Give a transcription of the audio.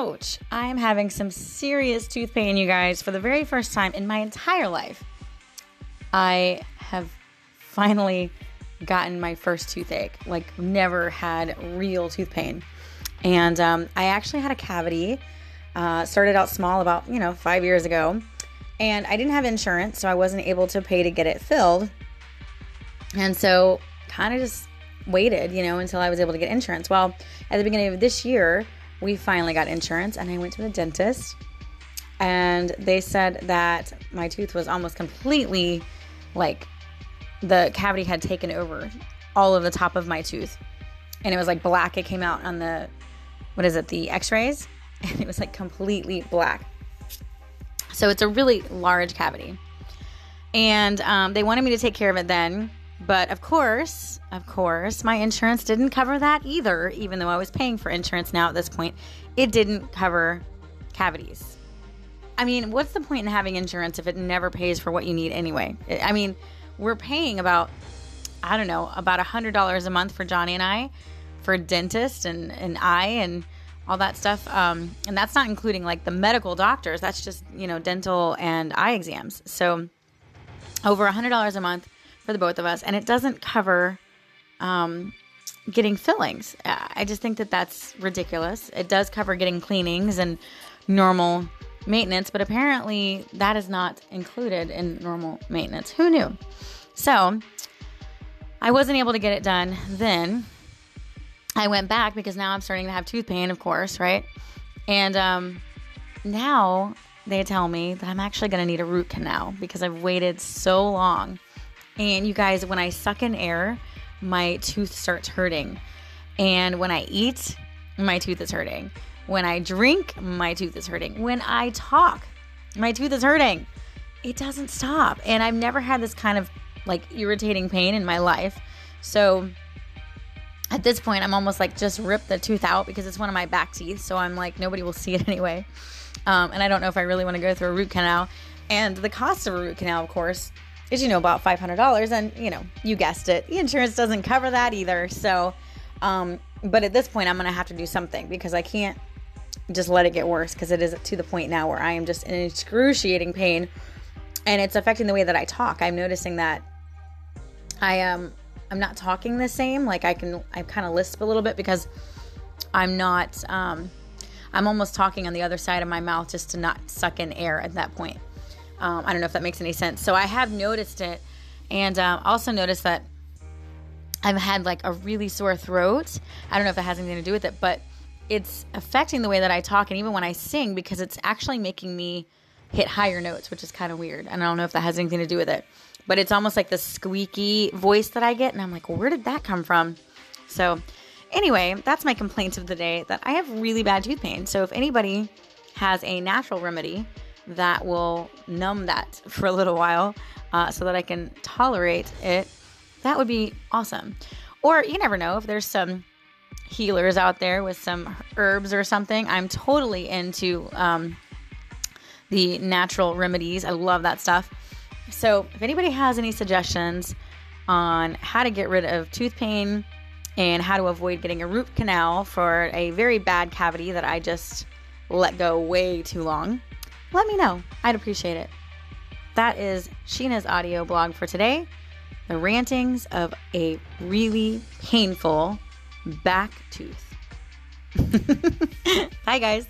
Ouch. I am having some serious tooth pain, you guys, for the very first time in my entire life. I have finally gotten my first toothache, like, never had real tooth pain. And um, I actually had a cavity, uh, started out small about, you know, five years ago. And I didn't have insurance, so I wasn't able to pay to get it filled. And so, kind of just waited, you know, until I was able to get insurance. Well, at the beginning of this year, we finally got insurance and I went to the dentist. And they said that my tooth was almost completely like the cavity had taken over all of the top of my tooth. And it was like black. It came out on the what is it the x-rays? And it was like completely black. So it's a really large cavity. And um, they wanted me to take care of it then but of course, of course, my insurance didn't cover that either, even though I was paying for insurance now at this point. It didn't cover cavities. I mean, what's the point in having insurance if it never pays for what you need anyway? I mean, we're paying about, I don't know, about a $100 a month for Johnny and I for dentist and, and eye and all that stuff. Um, and that's not including like the medical doctors. That's just, you know, dental and eye exams. So over a $100 a month for the both of us, and it doesn't cover um, getting fillings. I just think that that's ridiculous. It does cover getting cleanings and normal maintenance, but apparently that is not included in normal maintenance. Who knew? So I wasn't able to get it done then. I went back because now I'm starting to have tooth pain, of course, right? And um, now they tell me that I'm actually going to need a root canal because I've waited so long and you guys, when I suck in air, my tooth starts hurting. And when I eat, my tooth is hurting. When I drink, my tooth is hurting. When I talk, my tooth is hurting. It doesn't stop. And I've never had this kind of like irritating pain in my life. So at this point, I'm almost like just rip the tooth out because it's one of my back teeth. So I'm like, nobody will see it anyway. Um, and I don't know if I really want to go through a root canal. And the cost of a root canal, of course, is you know about $500 and you know you guessed it. The insurance doesn't cover that either. So um, but at this point i'm gonna have to do something because i can't just let it get worse because it is to the point now where i am just in excruciating pain and it's affecting the way that i talk. I'm noticing that i am um, i'm not talking the same. Like i can i kind of lisp a little bit because i'm not um, i'm almost talking on the other side of my mouth just to not suck in air at that point um, I don't know if that makes any sense. So I have noticed it, and um, also noticed that I've had like a really sore throat. I don't know if that has anything to do with it, but it's affecting the way that I talk and even when I sing because it's actually making me hit higher notes, which is kind of weird. And I don't know if that has anything to do with it, but it's almost like the squeaky voice that I get, and I'm like, where did that come from? So, anyway, that's my complaint of the day that I have really bad tooth pain. So, if anybody has a natural remedy that will numb that for a little while uh, so that I can tolerate it, that would be awesome. Or you never know if there's some healers out there with some herbs or something. I'm totally into um, the natural remedies. I love that stuff. So if anybody has any suggestions on how to get rid of tooth pain and how to avoid getting a root canal for a very bad cavity that I just let go way too long, let me know. I'd appreciate it. That is Sheena's audio blog for today the rantings of a really painful back tooth. Bye, guys.